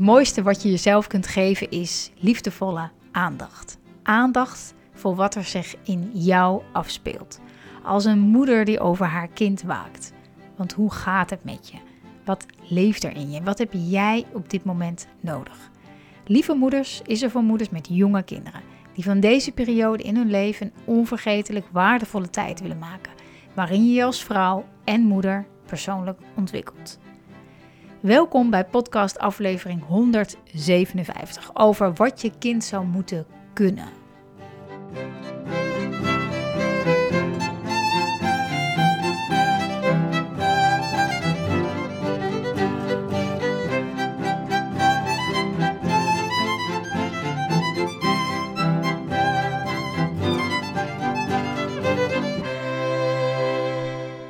mooiste wat je jezelf kunt geven is liefdevolle aandacht. Aandacht voor wat er zich in jou afspeelt. Als een moeder die over haar kind waakt. Want hoe gaat het met je? Wat leeft er in je? Wat heb jij op dit moment nodig? Lieve Moeders is er voor moeders met jonge kinderen. Die van deze periode in hun leven een onvergetelijk waardevolle tijd willen maken. Waarin je je als vrouw en moeder persoonlijk ontwikkelt. Welkom bij podcast aflevering 157 over wat je kind zou moeten kunnen.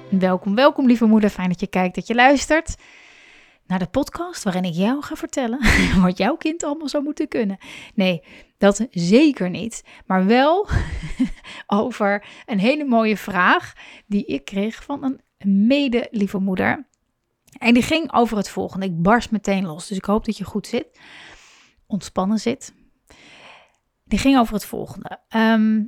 Welkom, welkom lieve moeder. Fijn dat je kijkt, dat je luistert naar de podcast waarin ik jou ga vertellen wat jouw kind allemaal zou moeten kunnen. Nee, dat zeker niet. Maar wel over een hele mooie vraag die ik kreeg van een mede lieve moeder. En die ging over het volgende. Ik barst meteen los, dus ik hoop dat je goed zit. Ontspannen zit. Die ging over het volgende. Ehm,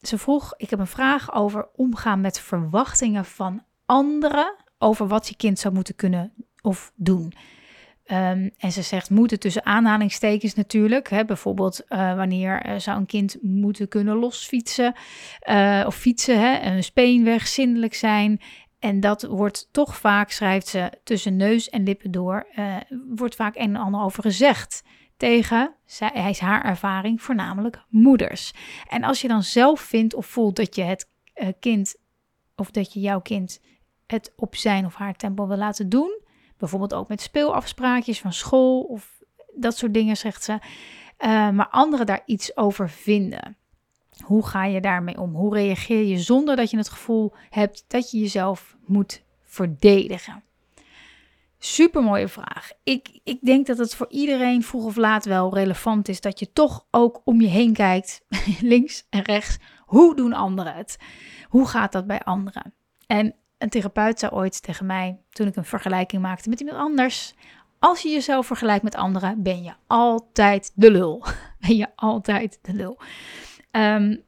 ze vroeg, ik heb een vraag over omgaan met verwachtingen van anderen over wat je kind zou moeten kunnen of doen. Ehm, en ze zegt moeten tussen aanhalingstekens natuurlijk. Hè, bijvoorbeeld uh, wanneer uh, zou een kind moeten kunnen losfietsen uh, of fietsen, hè, een speenweg, zindelijk zijn. En dat wordt toch vaak, schrijft ze, tussen neus en lippen door, wordt vaak een en ander over gezegd tegen, hij is haar ervaring, voornamelijk moeders. En als je dan zelf vindt of voelt dat je het kind, of dat je jouw kind het op zijn of haar tempo wil laten doen, bijvoorbeeld ook met speelafspraakjes van school of dat soort dingen, zegt ze, uh, maar anderen daar iets over vinden. Hoe ga je daarmee om? Hoe reageer je zonder dat je het gevoel hebt dat je jezelf moet verdedigen? Super mooie vraag. Ik, ik denk dat het voor iedereen vroeg of laat wel relevant is dat je toch ook om je heen kijkt, links en rechts. Hoe doen anderen het? Hoe gaat dat bij anderen? En een therapeut zei ooit tegen mij, toen ik een vergelijking maakte met iemand anders: Als je jezelf vergelijkt met anderen, ben je altijd de lul. ben je altijd de lul. Um,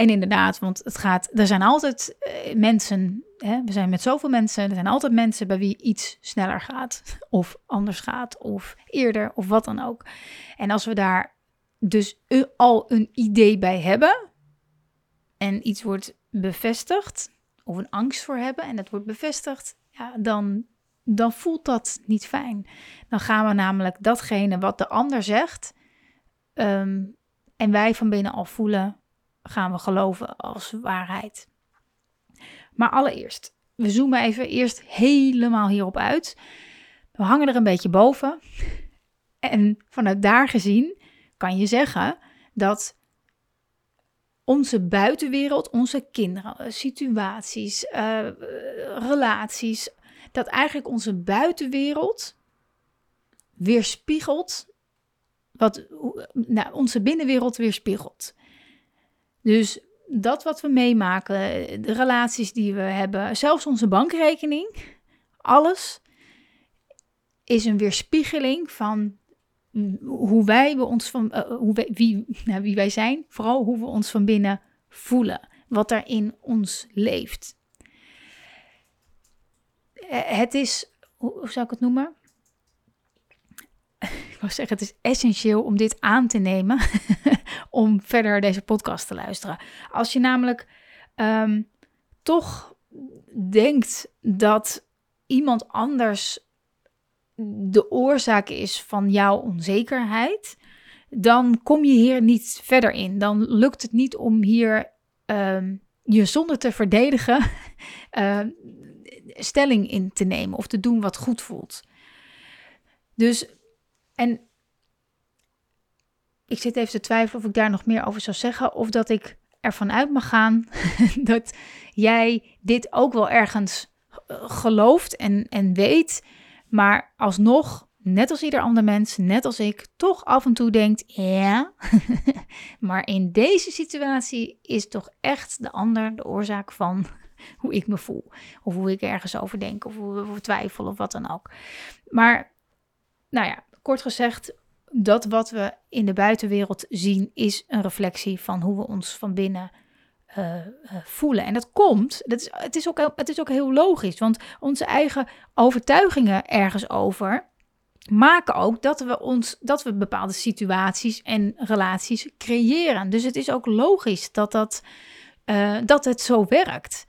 en inderdaad, want het gaat, er zijn altijd uh, mensen, hè, we zijn met zoveel mensen, er zijn altijd mensen bij wie iets sneller gaat, of anders gaat, of eerder, of wat dan ook. En als we daar dus al een idee bij hebben en iets wordt bevestigd, of een angst voor hebben en dat wordt bevestigd, ja, dan, dan voelt dat niet fijn. Dan gaan we namelijk datgene wat de ander zegt um, en wij van binnen al voelen, gaan we geloven als waarheid. Maar allereerst, we zoomen even eerst helemaal hierop uit. We hangen er een beetje boven. En vanuit daar gezien kan je zeggen dat onze buitenwereld, onze kinderen, eh, situaties, uh, relaties, dat eigenlijk onze buitenwereld weerspiegelt wat nou, onze binnenwereld weerspiegelt. Dus dat wat we meemaken, de relaties die we hebben, zelfs onze bankrekening, alles is een weerspiegeling van hoe wij ons van uh, hoe wie, nou, wie wij zijn, vooral hoe we ons van binnen voelen, wat er in ons leeft. Eh, het is, hoe zou ik het noemen? Ik wou zeggen, het is essentieel om dit aan te nemen om verder deze podcast te luisteren. Als je namelijk um, toch denkt dat iemand anders de oorzaak is van jouw onzekerheid, dan kom je hier niet verder in. Dan lukt het niet om hier uh, je zonder te verdedigen uh, stelling in te nemen of te doen wat goed voelt. Dus, en ik zit even te twijfelen of ik daar nog meer over zou zeggen, of dat ik ervan uit mag gaan dat jij dit ook wel ergens eh, gelooft en, en weet maar alsnog, net als ieder ander mens, net als ik, toch af en toe denkt: ja, maar in deze situatie is toch echt de ander de oorzaak van hoe ik me voel. Of hoe ik ergens over denk, of hoe we twijfel, of wat dan ook. Maar nou ja, kort gezegd, dat wat we in de buitenwereld zien is een reflectie van hoe we ons van binnen uh, uh, voelen. En dat komt, dat is, het, is ook, het is ook heel logisch, want onze eigen overtuigingen ergens over maken ook dat we, ons, dat we bepaalde situaties en relaties creëren. Dus het is ook logisch dat, dat, uh, dat het zo werkt.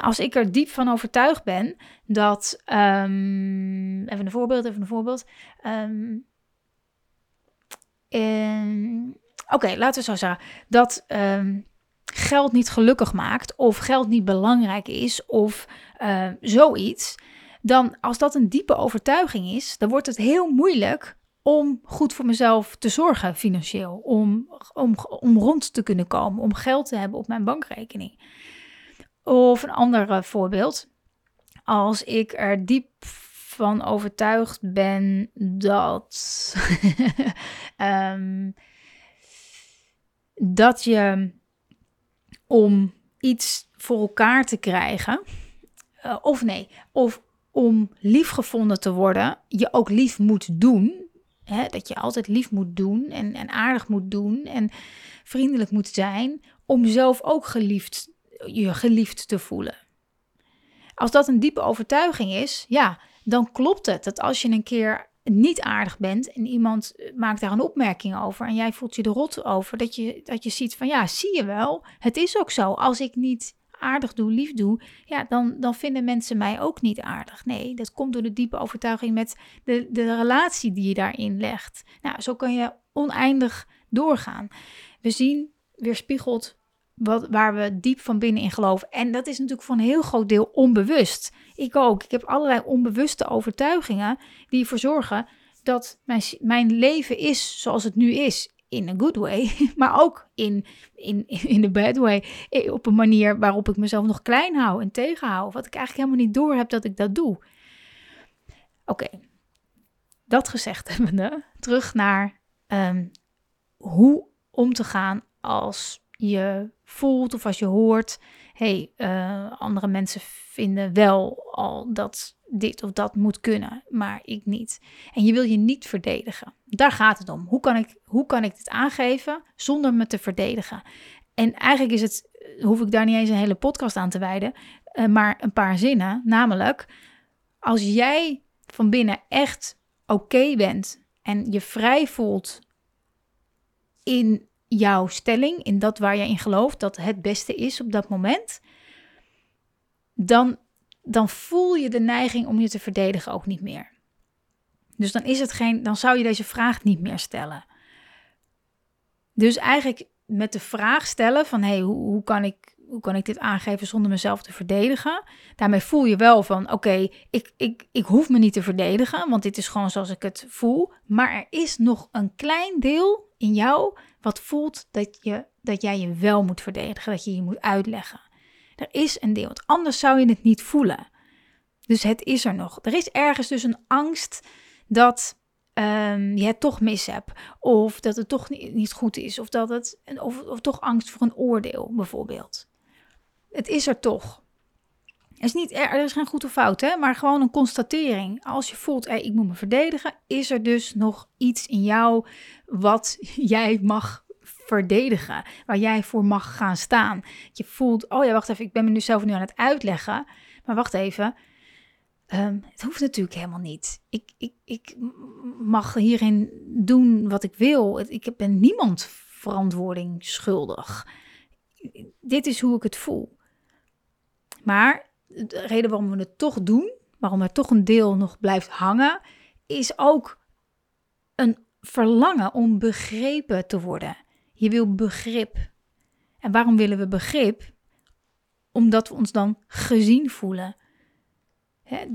Als ik er diep van overtuigd ben dat. Um, even een voorbeeld, even een voorbeeld. Um, Oké, laten we zo zeggen. Dat um, geld niet gelukkig maakt, of geld niet belangrijk is, of uh, zoiets. Dan, als dat een diepe overtuiging is, dan wordt het heel moeilijk om goed voor mezelf te zorgen financieel. Om, om, om rond te kunnen komen, om geld te hebben op mijn bankrekening. Of een ander voorbeeld. Als ik er diep van overtuigd ben dat, um, dat je om iets voor elkaar te krijgen, uh, of nee, of om liefgevonden te worden, je ook lief moet doen. Hè, dat je altijd lief moet doen en, en aardig moet doen en vriendelijk moet zijn, om zelf ook geliefd, je geliefd te voelen. Als dat een diepe overtuiging is, ja, dan klopt het dat als je een keer niet aardig bent en iemand maakt daar een opmerking over en jij voelt je er rot over, dat je, dat je ziet van ja, zie je wel, het is ook zo. Als ik niet aardig doe, lief doe, ja, dan, dan vinden mensen mij ook niet aardig. Nee, dat komt door de diepe overtuiging met de, de relatie die je daarin legt. Nou, zo kan je oneindig doorgaan. We zien weerspiegeld wat, waar we diep van binnen in geloven. En dat is natuurlijk voor een heel groot deel onbewust. Ik ook. Ik heb allerlei onbewuste overtuigingen die ervoor zorgen dat mijn, mijn leven is zoals het nu is. In een good way, maar ook in, in, in de bad way. Eh, op een manier waarop ik mezelf nog klein hou en tegenhoud. Wat ik eigenlijk helemaal niet door heb dat ik dat doe. Oké, dat gezegd hebbende, terug naar um, hoe om te gaan als je voelt of als je hoort, hey, uh, andere mensen vinden wel al dat dit of dat moet kunnen, maar ik niet. En je wil je niet verdedigen. Daar gaat het om. Hoe kan ik, hoe kan ik dit aangeven zonder me te verdedigen? En eigenlijk is het, hoef ik daar niet eens een hele podcast aan te wijden, uh, maar een paar zinnen. Namelijk, als jij van binnen echt oké bent en je vrij voelt in jouw stelling, in dat waar je in gelooft, dat het beste is op dat moment, dan, dan voel je de neiging om je te verdedigen ook niet meer. Dus dan is het geen, dan zou je deze vraag niet meer stellen. Dus eigenlijk met de vraag stellen van hey, hoe, hoe kan ik hoe kan ik dit aangeven zonder mezelf te verdedigen? Daarmee voel je wel van, oké, ik, ik, ik hoef me niet te verdedigen, want dit is gewoon zoals ik het voel. Maar er is nog een klein deel in jou wat voelt dat, je, dat jij je wel moet verdedigen, dat je je moet uitleggen. Er is een deel, anders zou je het niet voelen. Dus het is er nog. Er is ergens dus een angst dat um, je het toch mis hebt. Of dat het toch niet, niet goed is. Of, dat het, of, of toch angst voor een oordeel, bijvoorbeeld. Het is er toch. Is, niet, er is geen goed of fout, hè? maar gewoon een constatering. Als je voelt, hey, ik moet me verdedigen, is er dus nog iets in jou wat jij mag verdedigen, waar jij voor mag gaan staan. Je voelt, oh ja, wacht even, ik ben me nu zelf nu aan het uitleggen, maar wacht even, um, het hoeft natuurlijk helemaal niet. Ik, ik, ik mag hierin doen wat ik wil. Ik ben niemand verantwoording schuldig. Dit is hoe ik het voel. Maar de reden waarom we het toch doen, waarom er toch een deel nog blijft hangen, is ook een verlangen om begrepen te worden. Je wil begrip. En waarom willen we begrip? Omdat we ons dan gezien voelen.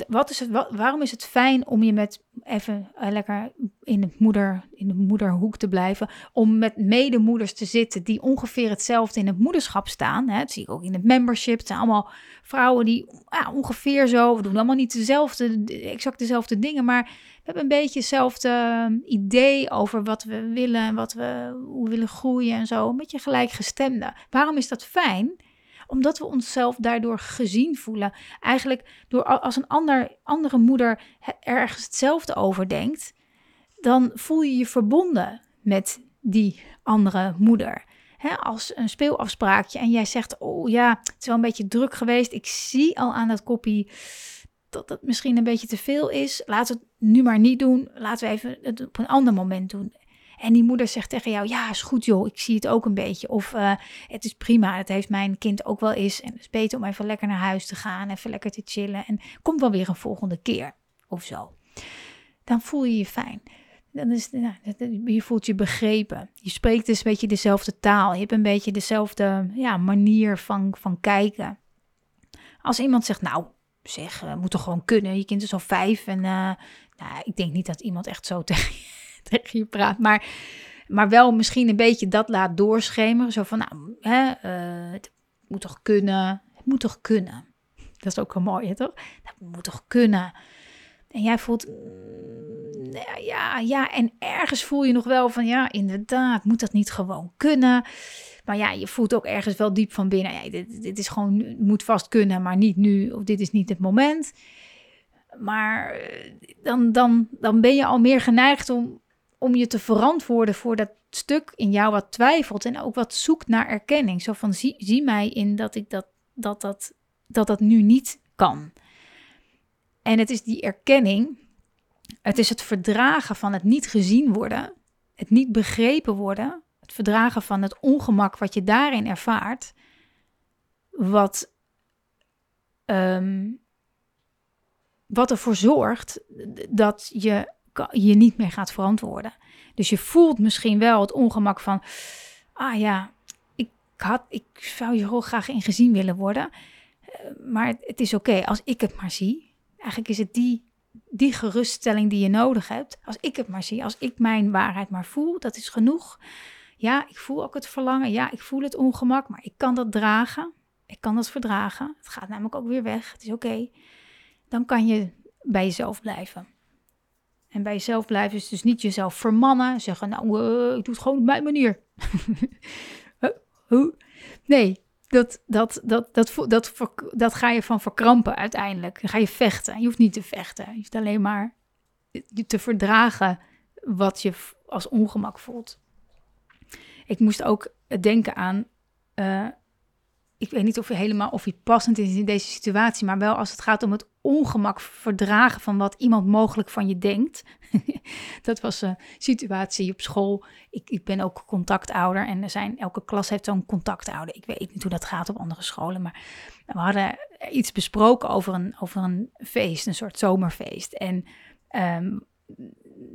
Wat is het, waarom is het fijn om je met even uh, lekker in, het moeder, in de moederhoek te blijven, om met medemoeders te zitten die ongeveer hetzelfde in het moederschap staan? Hè? Zie ik ook in het membership. Het zijn allemaal vrouwen die ja, ongeveer zo, we doen allemaal niet dezelfde, exact dezelfde dingen, maar we hebben een beetje hetzelfde ehm, idee over wat we willen en wat we, hoe we willen groeien en zo. Een beetje gelijkgestemde. Waarom is dat fijn? Omdat we onszelf daardoor gezien voelen. Eigenlijk door als een ander, andere moeder ergens hetzelfde over denkt, dan voel je je verbonden met die andere moeder. als een speelafspraakje en jij zegt, oh ja, het is wel een beetje druk geweest. Ik zie al aan dat koppie dat het misschien een beetje te veel is. Laten we het nu maar niet doen. Laten we even het op een ander moment doen. En die moeder zegt tegen jou: Ja, is goed joh, ik zie het ook een beetje. Of uh, het is prima, het heeft mijn kind ook wel eens. En het is beter om even lekker naar huis te gaan, even lekker te chillen. En komt wel weer een volgende keer of zo. Dan voel je je fijn. Dan is, nou, je voelt je begrepen. Je spreekt dus een beetje dezelfde taal. Je hebt een beetje dezelfde ja, manier van, van kijken. Als iemand zegt, nou, zeg, uh, moet toch gewoon kunnen. Je kind is al vijf en uh, nou, ik denk niet dat iemand echt zo tegen tegen je praat. Maar, maar wel misschien een beetje dat laat doorschemeren. Zo van, nou, hè, uh, het moet toch kunnen. Het moet toch kunnen. Dat is ook wel mooi, toch? Dat moet toch kunnen. En jij voelt, mm, ja, ja, en ergens voel je nog wel van, ja, inderdaad, moet dat niet gewoon kunnen? Maar ja, je voelt ook ergens wel diep van binnen, ja, dit, dit is gewoon, moet vast kunnen, maar niet nu, of dit is niet het moment. Maar eh, dan, dan, dan ben je al meer geneigd om, om je te verantwoorden voor dat stuk in jou wat twijfelt en ook wat zoekt naar erkenning. Zo van, zie, zie mij in dat ik dat, dat, dat, dat, dat nu niet kan. En het is die erkenning, het is het verdragen van het niet gezien worden, het niet begrepen worden, het verdragen van het ongemak wat je daarin ervaart, wat, um, wat ervoor zorgt dat je je niet meer gaat verantwoorden. Dus je voelt misschien wel het ongemak van, ah ja, ik, had, ik zou je heel graag in gezien willen worden, eh, maar het is oké als ik het maar zie Eigenlijk is het die, die geruststelling die je nodig hebt. Als ik het maar zie, als ik mijn waarheid maar voel, dat is genoeg. Ja, ik voel ook het verlangen. Ja, ik voel het ongemak, maar ik kan dat dragen. Ik kan dat verdragen. Het gaat namelijk ook weer weg. Het is oké. Dan kan je bij jezelf blijven. En bij jezelf blijven is dus niet jezelf vermannen. Zeggen, nou, uh, ik doe het gewoon op mijn manier. nee, dat, dat, dat, dat, dat, dat ga je van verkrampen uiteindelijk. Dan ga je vechten. Je hoeft niet te vechten. Je hoeft alleen maar te verdragen wat je als ongemak voelt. Ik moest ook denken aan. Uh, ik weet niet of je helemaal of je passend is in deze situatie, maar wel als het gaat om het ongemak verdragen van wat iemand mogelijk van je denkt. dat was een situatie op school. Ik, ik ben ook contactouder en er zijn, elke klas heeft zo'n contactouder. Ik weet niet hoe dat gaat op andere scholen, maar we hadden iets besproken over een, over een feest, een soort zomerfeest. En um,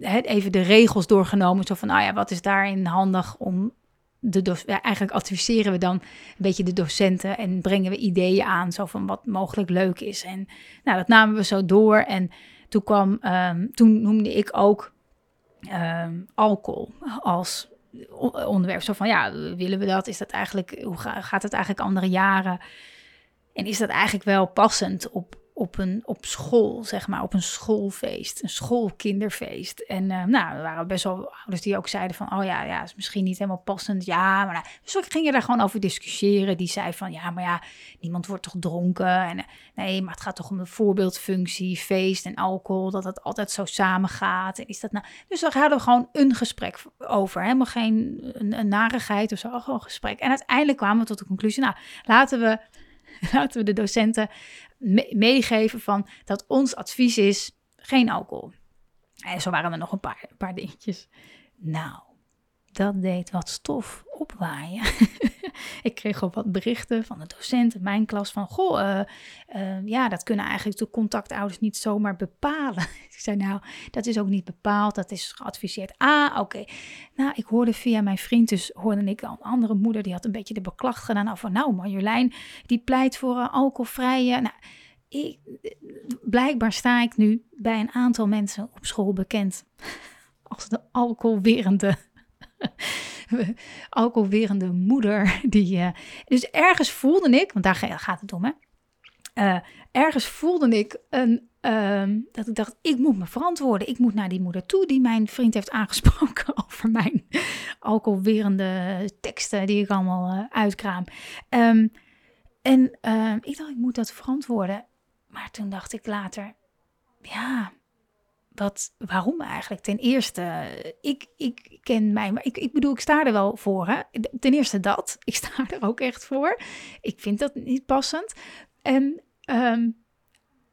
even de regels doorgenomen, zo van, nou ja, wat is daarin handig om de eigenlijk adviseren we dan een beetje de docenten en brengen we ideeën aan, zo van wat mogelijk leuk is. En nou, dat namen we zo door. En toen kwam, um, toen noemde ik ook um, alcohol als onderwerp. Zo van ja, willen we dat? Is dat eigenlijk, hoe gaat het eigenlijk andere jaren? En is dat eigenlijk wel passend op, op, een, op school, zeg maar, op een schoolfeest, een schoolkinderfeest. En uh, nou, er waren best wel ouders die ook zeiden van, oh ja, ja, is misschien niet helemaal passend. Ja, maar nou, dus ik ging daar gewoon over discussiëren. Die zei van, ja, maar ja, niemand wordt toch dronken? En eh, nee, maar het gaat toch om de voorbeeldfunctie, feest en alcohol, dat het altijd zo samengaat. En is dat nou... Dus daar hadden we gewoon een gesprek over. Helemaal geen een, narigheid of zo, gewoon gesprek. En uiteindelijk kwamen we tot de conclusie, nou, laten we laten we de docenten meegeven van dat ons advies is geen alcohol. En zo waren er nog een paar, een paar dingetjes. Nou, dat deed wat stof opwaaien. ik kreeg ook wat berichten van de docent in mijn klas van... Goh, uh, uh, ja, dat kunnen eigenlijk de contactouders niet zomaar bepalen. ik zei, nou, dat is ook niet bepaald, dat is geadviseerd. Ah, oké. Nou, ik hoorde via mijn vriend, dus hoorde ik een andere moeder... die had een beetje de beklacht gedaan over... Nou, Marjolein, die pleit voor uh, alcoholvrije... Nou, ik, blijkbaar sta ik nu bij een aantal mensen op school bekend als de alcoholwerende alcoholwerende moeder. Die, uh, dus ergens voelde ik, want daar gaat het om, hè. Uh, ergens voelde ik een, uh, dat ik dacht, ik moet me verantwoorden. Ik moet naar die moeder toe die mijn vriend heeft aangesproken over mijn alcoholwerende teksten die ik allemaal uh, uitkraam. Um, en ik dacht, ik moet dat verantwoorden. Maar toen dacht ik later, ja, wat, waarom eigenlijk? Ten eerste, ik, ik ken mij, maar ik, ik bedoel, ik sta er wel voor. Hè? Ten eerste dat, ik sta er ook echt voor. Ik vind dat niet passend. En ehm,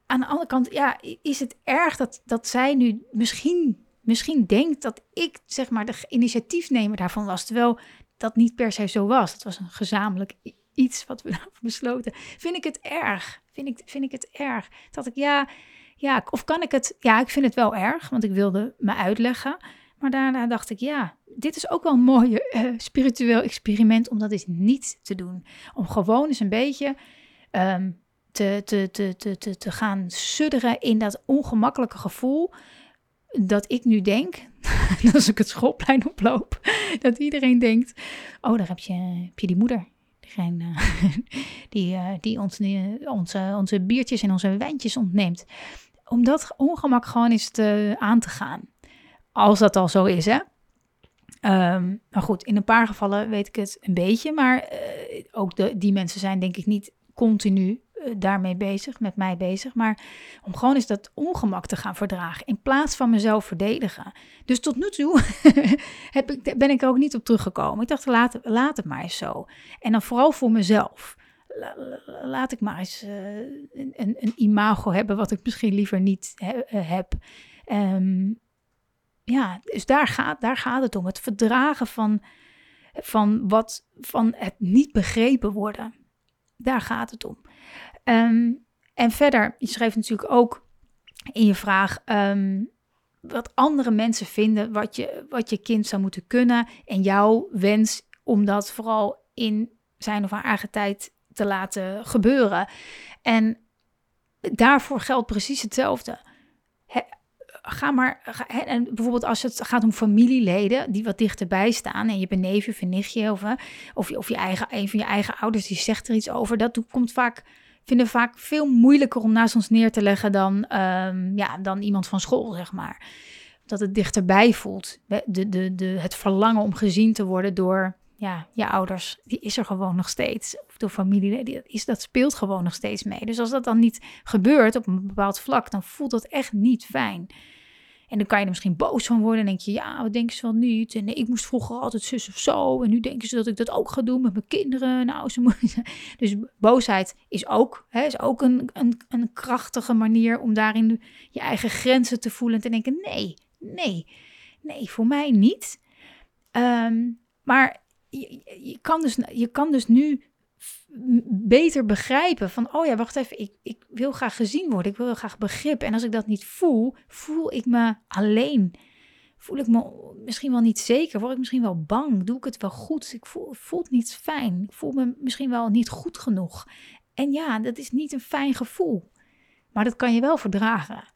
aan de andere kant, ja, is het erg dat, dat zij nu misschien, misschien denkt dat ik, zeg maar, de initiatiefnemer daarvan was. Terwijl dat niet per se zo was. Het was een gezamenlijk iets wat we hebben besloten. Vind ik het erg? Vind ik, vind ik het erg? Dat ik, ja, ja, of kan ik het? Ja, ik vind het wel erg, want ik wilde me uitleggen. Maar daarna dacht ik, ja, dit is ook wel een mooi uh, spiritueel experiment om dat eens niet te doen. Om gewoon eens een beetje ehm, te, te, te, te, te, te gaan sudderen in dat ongemakkelijke gevoel. Dat ik nu denk, als ik het schoolplein oploop, dat iedereen denkt: Oh, daar heb je, heb je die moeder. Degene die, uh, die ons, onze, onze biertjes en onze wijntjes ontneemt om dat ongemak gewoon eens te, aan te gaan. Als dat al zo is, hè. Um, maar goed, in een paar gevallen weet ik het een beetje. Maar uh, ook de, die mensen zijn denk ik niet continu daarmee bezig, met mij bezig. Maar om gewoon eens dat ongemak te gaan verdragen. In plaats van mezelf verdedigen. Dus tot nu toe heb ik, ben ik er ook niet op teruggekomen. Ik dacht, laat, het maar eens zo. En dan vooral voor mezelf laat ik maar eens uh, een, een, imago hebben wat ik misschien liever niet eh, heb. Um, ja, dus daar gaat, daar gaat het om. Het verdragen van, van, wat, van het niet begrepen worden. Daar gaat het om. Um, en verder, je schreef natuurlijk ook in je vraag um, wat andere mensen vinden wat je, wat je kind zou moeten kunnen. En jouw wens om dat vooral in zijn of haar eigen tijd te laten gebeuren. En daarvoor geldt precies hetzelfde. Ga maar, en bijvoorbeeld als het gaat om familieleden die wat dichterbij staan en je bent neefje of een nichtje of, of, of je eigen, een van je eigen ouders die zegt er iets over, dat komt vaak, vinden vaak veel moeilijker om naast ons neer te leggen dan, um, ja, dan iemand van school, zeg maar. Dat het dichterbij voelt. De, de, de, het verlangen om gezien te worden door ja, je ouders, die is er gewoon nog steeds. Of de familie, die is, dat speelt gewoon nog steeds mee. Dus als dat dan niet gebeurt op een bepaald vlak, dan voelt dat echt niet fijn. En dan kan je er misschien boos van worden en denk je, ja, wat denken ze wel niet? En ik moest vroeger altijd zus of zo. En nu denken ze dat ik dat ook ga doen met mijn kinderen. Nou, ze moeten... Dus boosheid is ook, hè, is ook een, een, een krachtige manier om daarin je eigen grenzen te voelen. En te denken, nee, nee, nee, voor mij niet. Ehm, maar je, kan dus, je kan dus nu beter begrijpen van, oh ja, wacht even, ik, ik wil graag gezien worden, ik wil graag begrip. En als ik dat niet voel, voel ik me alleen. Voel ik me misschien wel niet zeker, word ik misschien wel bang, doe ik het wel goed, ik voel, het niet fijn, ik voel me misschien wel niet goed genoeg. En ja, dat is niet een fijn gevoel, maar dat kan je wel verdragen.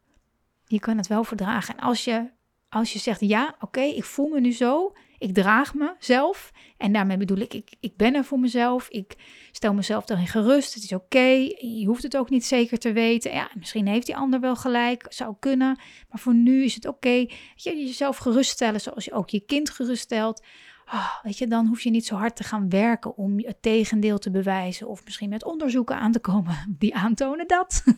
Je kan het wel verdragen. En als je, als je zegt, ja, oké, ik voel me nu zo, ik draag mezelf. En daarmee bedoel ik, ik, ik ben er voor mezelf. Ik stel mezelf daarin gerust. Het is oké. Je hoeft het ook niet zeker te weten. Ja, misschien heeft die ander wel gelijk. Zou kunnen. Maar voor nu is het oké. Je jezelf geruststellen zoals je ook je kind geruststelt. Oh, weet je, dan hoef je niet zo hard te gaan werken om het tegendeel te bewijzen. Of misschien met onderzoeken aan te komen die aantonen dat.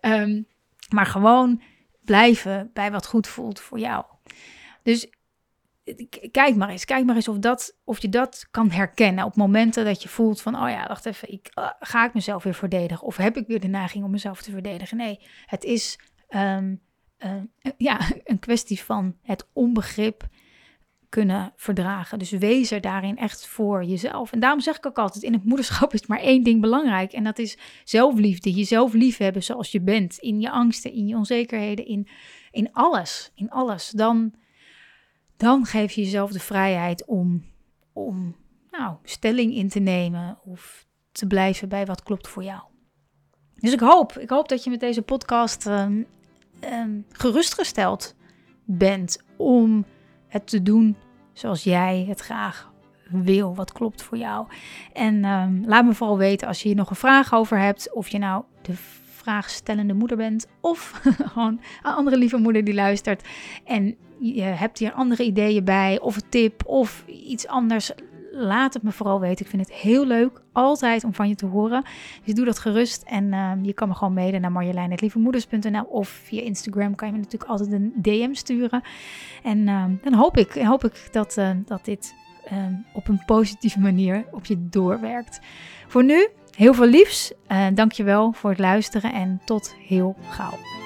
Ehm, maar gewoon blijven bij wat goed voelt voor jou. Dus kijk maar eens, kijk maar eens of, dat, of je dat kan herkennen op momenten dat je voelt van, oh ja, wacht even, ik, uh, ga ik mezelf weer verdedigen? Of heb ik weer de neiging om mezelf te verdedigen? Nee, het is um, uh, ja, een kwestie van het onbegrip kunnen verdragen. Dus wees er daarin echt voor jezelf. En daarom zeg ik ook altijd, in het moederschap is maar één ding belangrijk. En dat is zelfliefde, jezelf liefhebben zoals je bent. In je angsten, in je onzekerheden, in, in alles, in alles. Dan dan geef je jezelf de vrijheid om, om nou, stelling in te nemen of te blijven bij wat klopt voor jou. Dus ik hoop, ik hoop dat je met deze podcast um, um, gerustgesteld bent om het te doen zoals jij het graag wil, wat klopt voor jou. En um, laat me vooral weten als je hier nog een vraag over hebt, of je nou de vraagstellende moeder bent of gewoon een andere lieve moeder die luistert en je hebt hier andere ideeën bij of een tip of iets anders. laat het me vooral weten. Ik vind het heel leuk, altijd om van je te horen. Dus doe dat gerust en ehm, je kan me gewoon mailen naar marjolein.lievemoeders.nl of via Instagram kan je me natuurlijk altijd een DM sturen. En ehm, dan hoop ik, hoop ik dat, uh, dat dit op een positieve manier op je doorwerkt. Voor nu, heel veel liefs. Uh, dankjewel voor het luisteren en tot heel gauw.